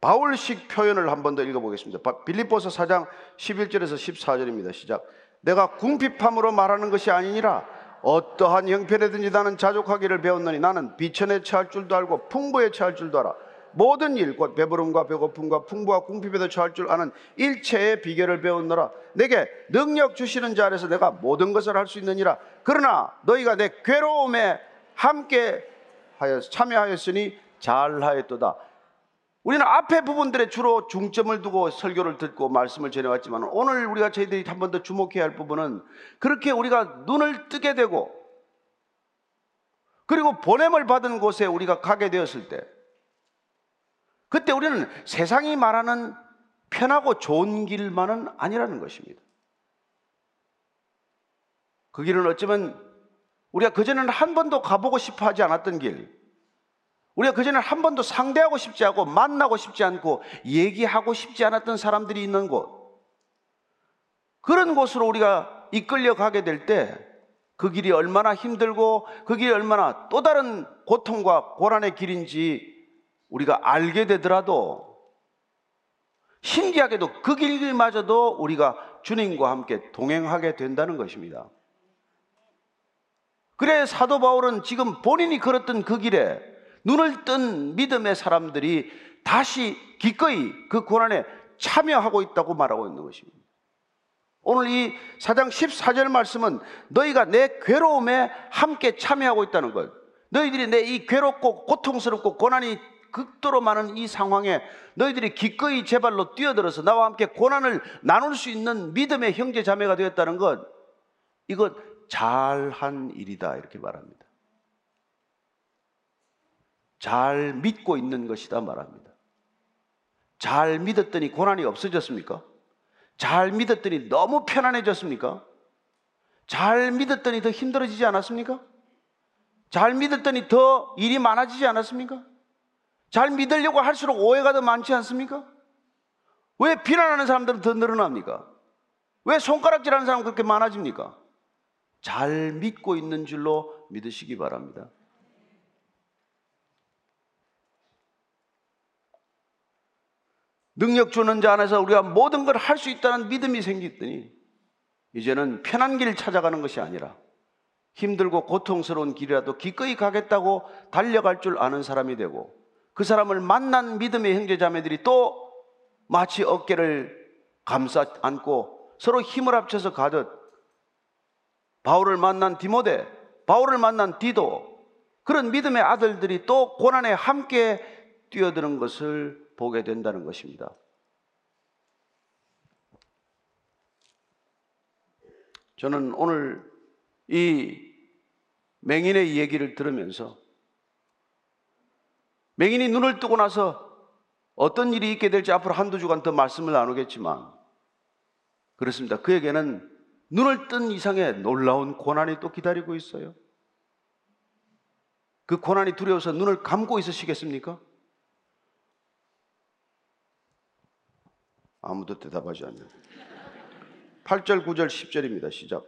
Speaker 2: 바울식 표현을 한 번 더 읽어보겠습니다. 바- 빌립보서 4장 11절에서 14절입니다. 시작. 내가 궁핍함으로 말하는 것이 아니니라 어떠한 형편에든지 나는 자족하기를 배웠느니 나는 비천에 처할 줄도 알고 풍부에 처할 줄도 알아. 모든 일, 곧 배부름과 배고픔과 풍부와 궁핍에도 처할 줄 아는 일체의 비결을 배웠노라. 내게 능력 주시는 자 안에서 내가 모든 것을 할 수 있느니라. 그러나 너희가 내 괴로움에 함께 참여하였으니 잘하였도다. 우리는 앞에 부분들에 주로 중점을 두고 설교를 듣고 말씀을 전해왔지만 오늘 우리가 저희들이 한 번 더 주목해야 할 부분은 그렇게 우리가 눈을 뜨게 되고 그리고 보냄을 받은 곳에 우리가 가게 되었을 때 그때 우리는 세상이 말하는 편하고 좋은 길만은 아니라는 것입니다. 그 길은 어쩌면 우리가 그전에는 한 번도 가보고 싶어 하지 않았던 길, 우리가 그전에 한 번도 상대하고 싶지 않고 만나고 싶지 않고 얘기하고 싶지 않았던 사람들이 있는 곳. 그런 곳으로 우리가 이끌려 가게 될 때 그 길이 얼마나 힘들고 그 길이 얼마나 또 다른 고통과 고난의 길인지 우리가 알게 되더라도 신기하게도 그 길마저도 우리가 주님과 함께 동행하게 된다는 것입니다. 그래 사도 바울은 지금 본인이 걸었던 그 길에 눈을 뜬 믿음의 사람들이 다시 기꺼이 그 고난에 참여하고 있다고 말하고 있는 것입니다. 오늘 이 4장 14절 말씀은 너희가 내 괴로움에 함께 참여하고 있다는 것. 너희들이 내 이 괴롭고 고통스럽고 고난이 극도로 많은 이 상황에 너희들이 기꺼이 제 발로 뛰어들어서 나와 함께 고난을 나눌 수 있는 믿음의 형제 자매가 되었다는 것. 이것 잘한 일이다 이렇게 말합니다. 잘 믿고 있는 것이다 말합니다. 잘 믿었더니 고난이 없어졌습니까? 잘 믿었더니 너무 편안해졌습니까? 잘 믿었더니 더 힘들어지지 않았습니까? 잘 믿었더니 더 일이 많아지지 않았습니까? 잘 믿으려고 할수록 오해가 더 많지 않습니까? 왜 비난하는 사람들은 더 늘어납니까? 왜 손가락질하는 사람 그렇게 많아집니까? 잘 믿고 있는 줄로 믿으시기 바랍니다. 능력 주는 자 안에서 우리가 모든 걸 할 수 있다는 믿음이 생겼더니 이제는 편한 길 찾아가는 것이 아니라 힘들고 고통스러운 길이라도 기꺼이 가겠다고 달려갈 줄 아는 사람이 되고 그 사람을 만난 믿음의 형제 자매들이 또 마치 어깨를 감싸 안고 서로 힘을 합쳐서 가듯 바울을 만난 디모데, 바울을 만난 디도 그런 믿음의 아들들이 또 고난에 함께 뛰어드는 것을 보게 된다는 것입니다. 저는 오늘 이 맹인의 얘기를 들으면서 맹인이 눈을 뜨고 나서 어떤 일이 있게 될지 앞으로 한두 주간 더 말씀을 나누겠지만 그렇습니다. 그에게는 눈을 뜬 이상의 놀라운 고난이 또 기다리고 있어요. 그 고난이 두려워서 눈을 감고 있으시겠습니까? 아무도 대답하지 않는. 8절, 9절, 10절입니다. 시작.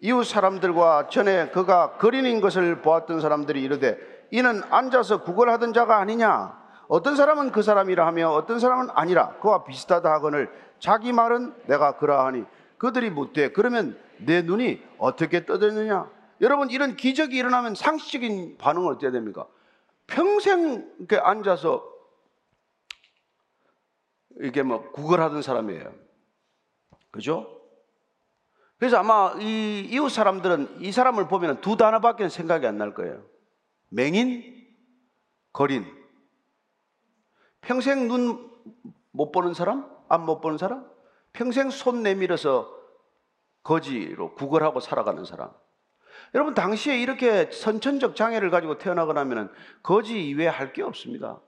Speaker 2: 이웃 사람들과 전에 그가 거린인 것을 보았던 사람들이 이르되 이는 앉아서 구걸하던 자가 아니냐? 어떤 사람은 그 사람이라 하며 어떤 사람은 아니라 그와 비슷하다 하거늘 자기 말은 내가 그러하니 그들이 묻되 그러면 내 눈이 어떻게 떠졌느냐? 여러분 이런 기적이 일어나면 상식적인 반응은 어때야 됩니까? 평생 이렇게 앉아서 이게 뭐 구걸하던 사람이에요. 그죠? 그래서 아마 이 이웃 사람들은 이 사람을 보면 두 단어밖에 생각이 안 날 거예요. 맹인, 거린. 평생 눈 못 보는 사람? 앞못 보는 사람? 평생 손 내밀어서 거지로 구걸하고 살아가는 사람. 여러분 당시에 이렇게 선천적 장애를 가지고 태어나거나 하면 거지 이외에 할 게 없습니다.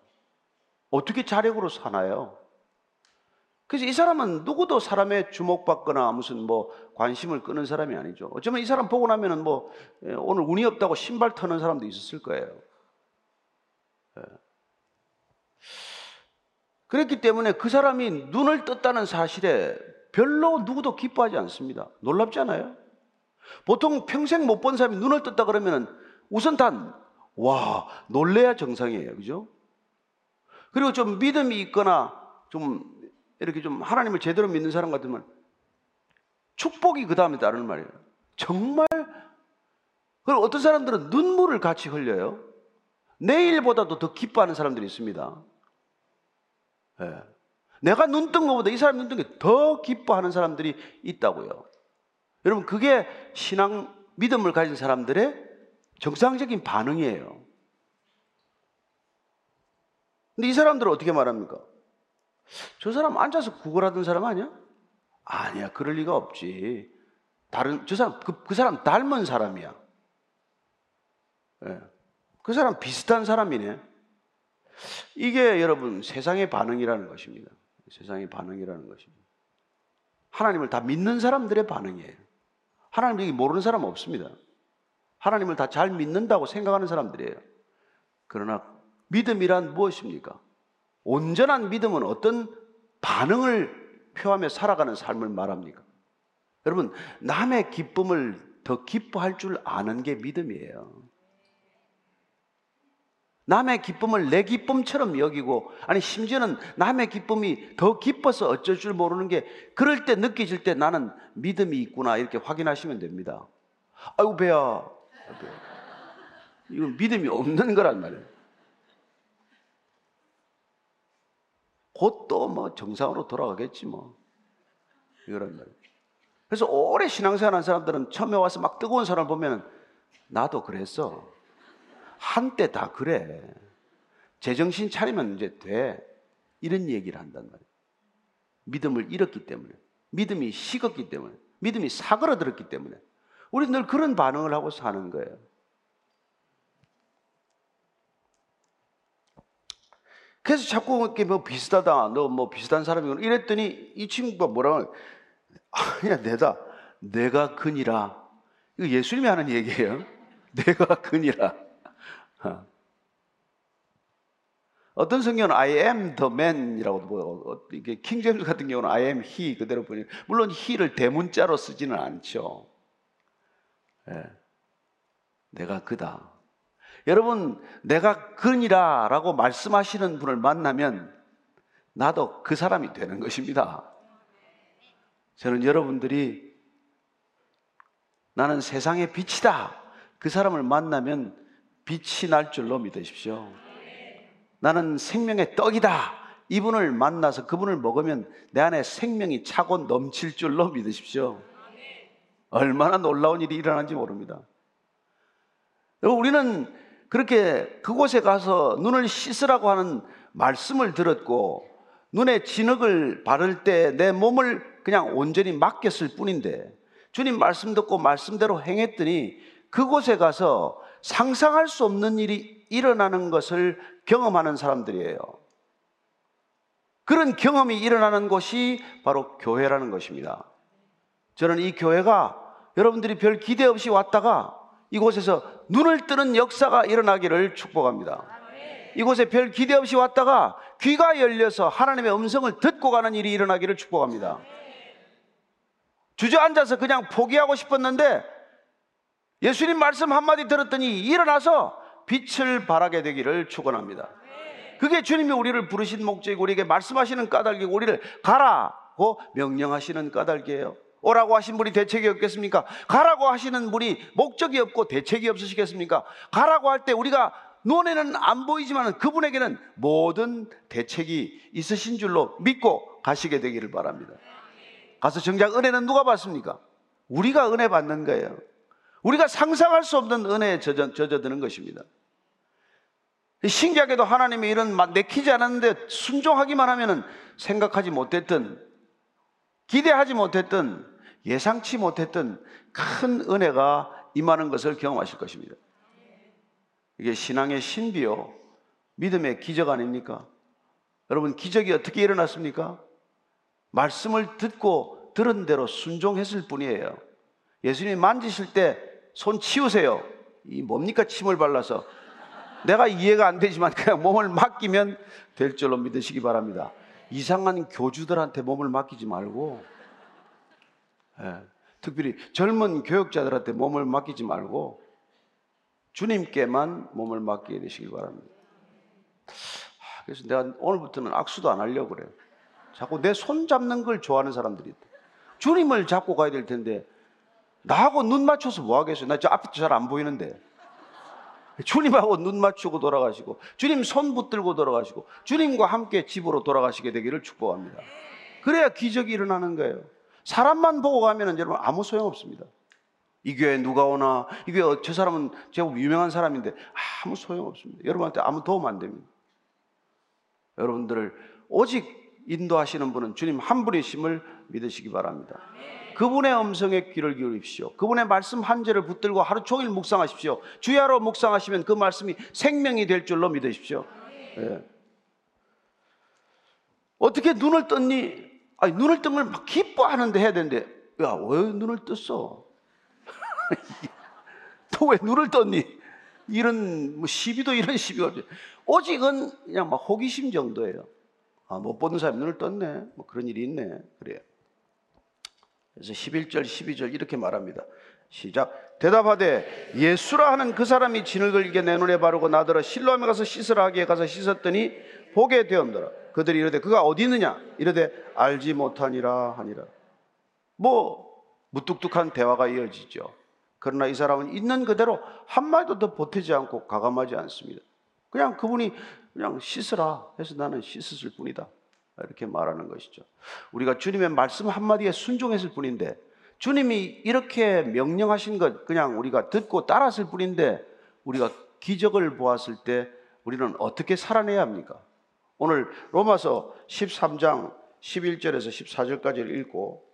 Speaker 2: 어떻게 자력으로 사나요? 그래서 이 사람은 누구도 사람의 주목받거나 무슨 뭐 관심을 끄는 사람이 아니죠. 어쩌면 이 사람 보고 나면은 뭐 예, 오늘 운이 없다고 신발 터는 사람도 있었을 거예요. 예. 그랬기 때문에 그 사람이 눈을 떴다는 사실에 별로 누구도 기뻐하지 않습니다. 놀랍지 않아요? 보통 평생 못 본 사람이 눈을 떴다 그러면은 우선 단, 와, 놀래야 정상이에요. 그죠? 그리고 좀 믿음이 있거나 좀 이렇게 좀 하나님을 제대로 믿는 사람 같으면 축복이 그 다음에 따르는 말이에요. 정말 그리고 어떤 사람들은 눈물을 같이 흘려요. 내일보다도 더 기뻐하는 사람들이 있습니다. 예. 내가 눈 뜬 것보다 이 사람 눈 뜬 게 더 기뻐하는 사람들이 있다고요. 여러분, 그게 신앙 믿음을 가진 사람들의 정상적인 반응이에요. 근데 이 사람들은 어떻게 말합니까? 저 사람 앉아서 구걸하던 사람 아니야? 아니야, 그럴 리가 없지. 다른, 저 사람, 그, 그 사람 닮은 사람이야. 예. 그 사람 비슷한 사람이네. 이게 여러분 세상의 반응이라는 것입니다. 세상의 반응이라는 것입니다. 하나님을 다 믿는 사람들의 반응이에요. 하나님을 모르는 사람 없습니다. 하나님을 다 잘 믿는다고 생각하는 사람들이에요. 그러나 믿음이란 무엇입니까? 온전한 믿음은 어떤 반응을 표하며 살아가는 삶을 말합니까? 여러분, 남의 기쁨을 더 기뻐할 줄 아는 게 믿음이에요. 남의 기쁨을 내 기쁨처럼 여기고, 아니, 심지어는 남의 기쁨이 더 기뻐서 어쩔 줄 모르는 게, 그럴 때 느껴질 때 나는 믿음이 있구나, 이렇게 확인하시면 됩니다. 아이고, 배야. 이건 믿음이 없는 거란 말이에요. 곧 또 뭐 정상으로 돌아가겠지 뭐. 이런 말이에요. 그래서 오래 신앙생활 한 사람들은 처음에 와서 막 뜨거운 사람을 보면 나도 그랬어. 한때 다 그래. 제정신 차리면 이제 돼. 이런 얘기를 한단 말이에요. 믿음을 잃었기 때문에. 믿음이 식었기 때문에. 믿음이 사그러들었기 때문에. 우리 늘 그런 반응을 하고 사는 거예요. 그래서 자꾸 이렇게 뭐 비슷하다, 너 뭐 비슷한 사람이구나 이랬더니 이 친구가 뭐라고 아니야, 내다. 내가 그니라. 이거 예수님이 하는 얘기예요. 내가 그니라. 어떤 성경은 I am the man이라고 뭐 이게 킹 제임스 같은 경우는 I am he 그대로 보니 물론 he를 대문자로 쓰지는 않죠. 예. 내가 그다. 여러분 내가 그니라 라고 말씀하시는 분을 만나면 나도 그 사람이 되는 것입니다. 저는 여러분들이 나는 세상의 빛이다. 그 사람을 만나면 빛이 날 줄로 믿으십시오. 나는 생명의 떡이다. 이분을 만나서 그분을 먹으면 내 안에 생명이 차고 넘칠 줄로 믿으십시오. 얼마나 놀라운 일이 일어난지 모릅니다. 우리는 그렇게 그곳에 가서 눈을 씻으라고 하는 말씀을 들었고 눈에 진흙을 바를 때 내 몸을 그냥 온전히 맡겼을 뿐인데 주님 말씀 듣고 말씀대로 행했더니 그곳에 가서 상상할 수 없는 일이 일어나는 것을 경험하는 사람들이에요. 그런 경험이 일어나는 곳이 바로 교회라는 것입니다. 저는 이 교회가 여러분들이 별 기대 없이 왔다가 이곳에서 눈을 뜨는 역사가 일어나기를 축복합니다. 이곳에 별 기대 없이 왔다가 귀가 열려서 하나님의 음성을 듣고 가는 일이 일어나기를 축복합니다. 주저앉아서 그냥 포기하고 싶었는데 예수님 말씀 한마디 들었더니 일어나서 빛을 발하게 되기를 축원합니다. 그게 주님이 우리를 부르신 목적이고 우리에게 말씀하시는 까닭이고 우리를 가라고 명령하시는 까닭이에요. 오라고 하신 분이 대책이 없겠습니까? 가라고 하시는 분이 목적이 없고 대책이 없으시겠습니까? 가라고 할 때 우리가 눈에는 안 보이지만 그분에게는 모든 대책이 있으신 줄로 믿고 가시게 되기를 바랍니다. 가서 정작 은혜는 누가 받습니까? 우리가 은혜 받는 거예요. 우리가 상상할 수 없는 은혜에 젖어, 젖어드는 것입니다. 신기하게도 하나님이 이런 내키지 않았는데 순종하기만 하면 생각하지 못했던, 기대하지 못했던, 예상치 못했던 큰 은혜가 임하는 것을 경험하실 것입니다. 이게 신앙의 신비요. 믿음의 기적 아닙니까? 여러분, 기적이 어떻게 일어났습니까? 말씀을 듣고 들은 대로 순종했을 뿐이에요. 예수님이 만지실 때 손 치우세요. 이 뭡니까 침을 발라서 내가 이해가 안 되지만 그냥 몸을 맡기면 될 줄로 믿으시기 바랍니다. 이상한 교주들한테 몸을 맡기지 말고 예, 특별히 젊은 교육자들한테 몸을 맡기지 말고 주님께만 몸을 맡기게 되시길 바랍니다. 아, 그래서 내가 오늘부터는 악수도 안 하려고 그래요. 자꾸 내 손 잡는 걸 좋아하는 사람들이 있다. 주님을 잡고 가야 될 텐데 나하고 눈 맞춰서 뭐 하겠어요? 나 저 앞에 잘안 보이는데. 주님하고 눈 맞추고 돌아가시고 주님 손 붙들고 돌아가시고 주님과 함께 집으로 돌아가시게 되기를 축복합니다. 그래야 기적이 일어나는 거예요. 사람만 보고 가면은 여러분 아무 소용 없습니다. 이 교회 누가 오나 이 교회 저 사람은 제법 유명한 사람인데 아무 소용 없습니다. 여러분한테 아무 도움 안 됩니다. 여러분들을 오직 인도하시는 분은 주님 한 분이심을 믿으시기 바랍니다. 그분의 음성에 귀를 기울이십시오. 그분의 말씀 한 절을 붙들고 하루 종일 묵상하십시오. 주야로 묵상하시면 그 말씀이 생명이 될 줄로 믿으십시오. 예. 어떻게 눈을 떴니? 아니, 눈을 뜨면 막 기뻐하는데 해야 되는데, 야, 왜 눈을 떴어? 또 왜 눈을 떴니? 이런, 뭐, 시비도 이런 시비가. 오직은 그냥 막 호기심 정도예요. 아, 못 보는 사람이 눈을 떴네. 뭐 그런 일이 있네. 그래요. 그래서 11절, 12절 이렇게 말합니다. 시작. 대답하되 예수라 하는 그 사람이 진을 걸게 내 눈에 바르고 나더러 실로암에 가서 씻으라 하기에 가서 씻었더니 보게 되었더라. 그들이 이르되 그가 어디 있느냐? 이르되 알지 못하니라 하니라. 뭐 무뚝뚝한 대화가 이어지죠. 그러나 이 사람은 있는 그대로 한마디도 더 보태지 않고 가감하지 않습니다. 그냥 그분이 그냥 씻으라 해서 나는 씻었을 뿐이다. 이렇게 말하는 것이죠. 우리가 주님의 말씀 한마디에 순종했을 뿐인데 주님이 이렇게 명령하신 것 그냥 우리가 듣고 따랐을 뿐인데 우리가 기적을 보았을 때 우리는 어떻게 살아내야 합니까? 오늘 로마서 13장 11절에서 14절까지를 읽고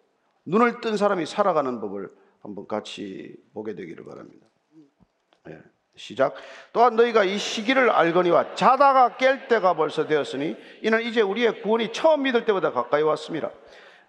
Speaker 2: 눈을 뜬 사람이 살아가는 법을 한번 같이 보게 되기를 바랍니다. 예, 시작. 또한 너희가 이 시기를 알거니와 자다가 깰 때가 벌써 되었으니 이는 이제 우리의 구원이 처음 믿을 때보다 가까이 왔습니다.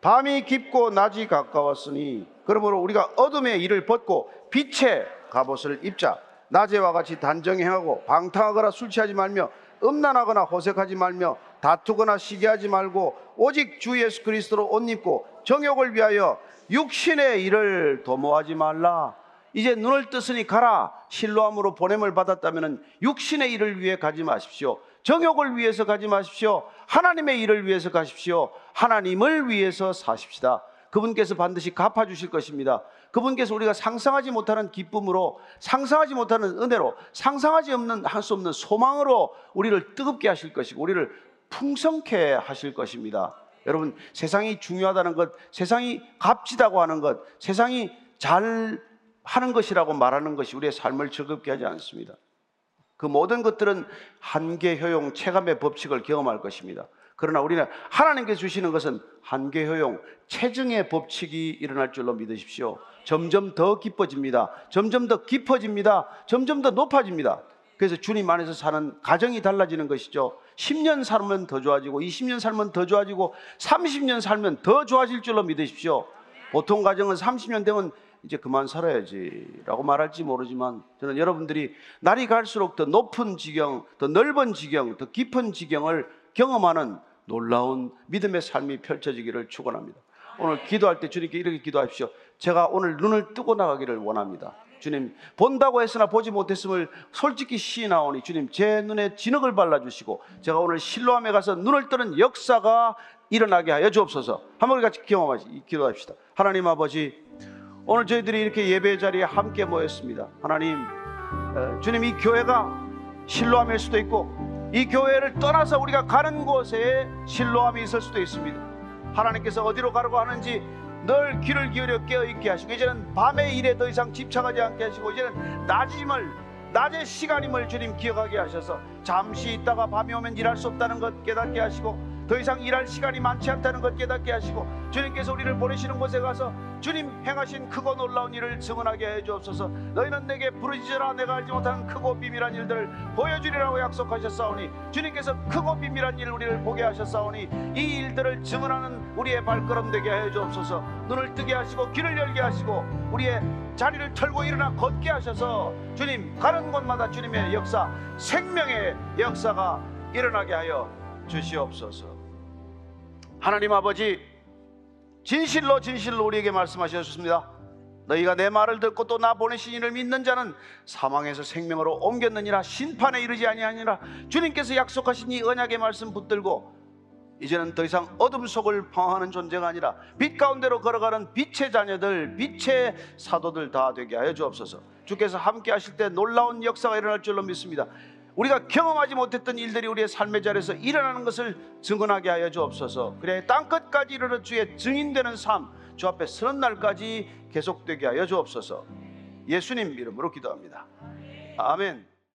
Speaker 2: 밤이 깊고 낮이 가까웠으니 그러므로 우리가 어둠의 일을 벗고 빛의 갑옷을 입자. 낮에와 같이 단정히 행하고 방탕하거나 술 취하지 말며 음란하거나 호색하지 말며 다투거나 시기하지 말고 오직 주 예수 그리스도로 옷 입고 정욕을 위하여 육신의 일을 도모하지 말라. 이제 눈을 뜨으니 가라. 실로함으로 보냄을 받았다면 육신의 일을 위해 가지 마십시오. 정욕을 위해서 가지 마십시오. 하나님의 일을 위해서 가십시오. 하나님을 위해서 사십시다. 그분께서 반드시 갚아주실 것입니다. 그분께서 우리가 상상하지 못하는 기쁨으로, 상상하지 못하는 은혜로, 상상하지 없는 할 수 없는 소망으로 우리를 뜨겁게 하실 것이고, 우리를 풍성케 하실 것입니다. 여러분, 세상이 중요하다는 것, 세상이 값지다고 하는 것, 세상이 잘 하는 것이라고 말하는 것이 우리의 삶을 즐겁게 하지 않습니다. 그 모든 것들은 한계, 효용, 체감의 법칙을 경험할 것입니다. 그러나 우리는 하나님께 주시는 것은 한계, 효용, 체증의 법칙이 일어날 줄로 믿으십시오. 점점 더 깊어집니다. 점점 더 깊어집니다. 점점 더 높아집니다. 그래서 주님 안에서 사는 가정이 달라지는 것이죠. 10년 살면 더 좋아지고, 20년 살면 더 좋아지고, 30년 살면 더 좋아질 줄로 믿으십시오. 보통 가정은 30년 되면 이제 그만 살아야지 라고 말할지 모르지만 저는 여러분들이 날이 갈수록 더 높은 지경, 더 넓은 지경, 더 깊은 지경을 경험하는 놀라운 믿음의 삶이 펼쳐지기를 축원합니다. 오늘 기도할 때 주님께 이렇게 기도하십시오. 제가 오늘 눈을 뜨고 나가기를 원합니다. 주님 본다고 했으나 보지 못했음을 솔직히 시인하오니 주님 제 눈에 진흙을 발라주시고 제가 오늘 실로함에 가서 눈을 뜨는 역사가 일어나게 하여 주옵소서. 한번 같이 경험하시 기도합시다. 하나님 아버지 오늘 저희들이 이렇게 예배 자리에 함께 모였습니다. 하나님 어, 주님 이 교회가 실로함일 수도 있고 이 교회를 떠나서 우리가 가는 곳에 실로함이 있을 수도 있습니다. 하나님께서 어디로 가라고 하는지 늘 귀를 기울여 깨어 있게 하시고 이제는 밤의 일에 더 이상 집착하지 않게 하시고 이제는 낮임을 낮의 시간임을 주님 기억하게 하셔서 잠시 있다가 밤이 오면 일할 수 없다는 것 깨닫게 하시고 더더 이상 일할 시간이 많지 않다는 것 깨닫게 하시고 주님께서 우리를 보내시는 곳에 가서 주님 행하신 크고 놀라운 일을 증언하게 해 주옵소서. 너희는 내게 부르짖으라. 내가 알지 못하는 크고 비밀한 일들을 보여주리라고 약속하셨사오니 주님께서 크고 비밀한 일 우리를 보게 하셨사오니 이 일들을 증언하는 우리의 발걸음 되게 해 주옵소서. 눈을 뜨게 하시고 귀를 열게 하시고 우리의 자리를 털고 일어나 걷게 하셔서 주님 가는 곳마다 주님의 역사 생명의 역사가 일어나게 하여 주시옵소서 하나님 아버지 진실로 진실로 우리에게 말씀하셨습니다 너희가 내 말을 듣고 또 나 보내신 이를 믿는 자는 사망에서 생명으로 옮겼느니라 심판에 이르지 아니하니라 주님께서 약속하신 이 언약의 말씀 붙들고 이제는 더 이상 어둠 속을 방황하는 존재가 아니라 빛 가운데로 걸어가는 빛의 자녀들, 빛의 사도들 다 되게 하여 주옵소서. 주께서 함께 하실 때 놀라운 역사가 일어날 줄로 믿습니다. 우리가 경험하지 못했던 일들이 우리의 삶의 자리에서 일어나는 것을 증언하게 하여 주옵소서. 그래 땅 끝까지 이르러 주의 증인되는 삶, 주 앞에 서는 날까지 계속되게 하여 주옵소서. 예수님 이름으로 기도합니다. 아멘.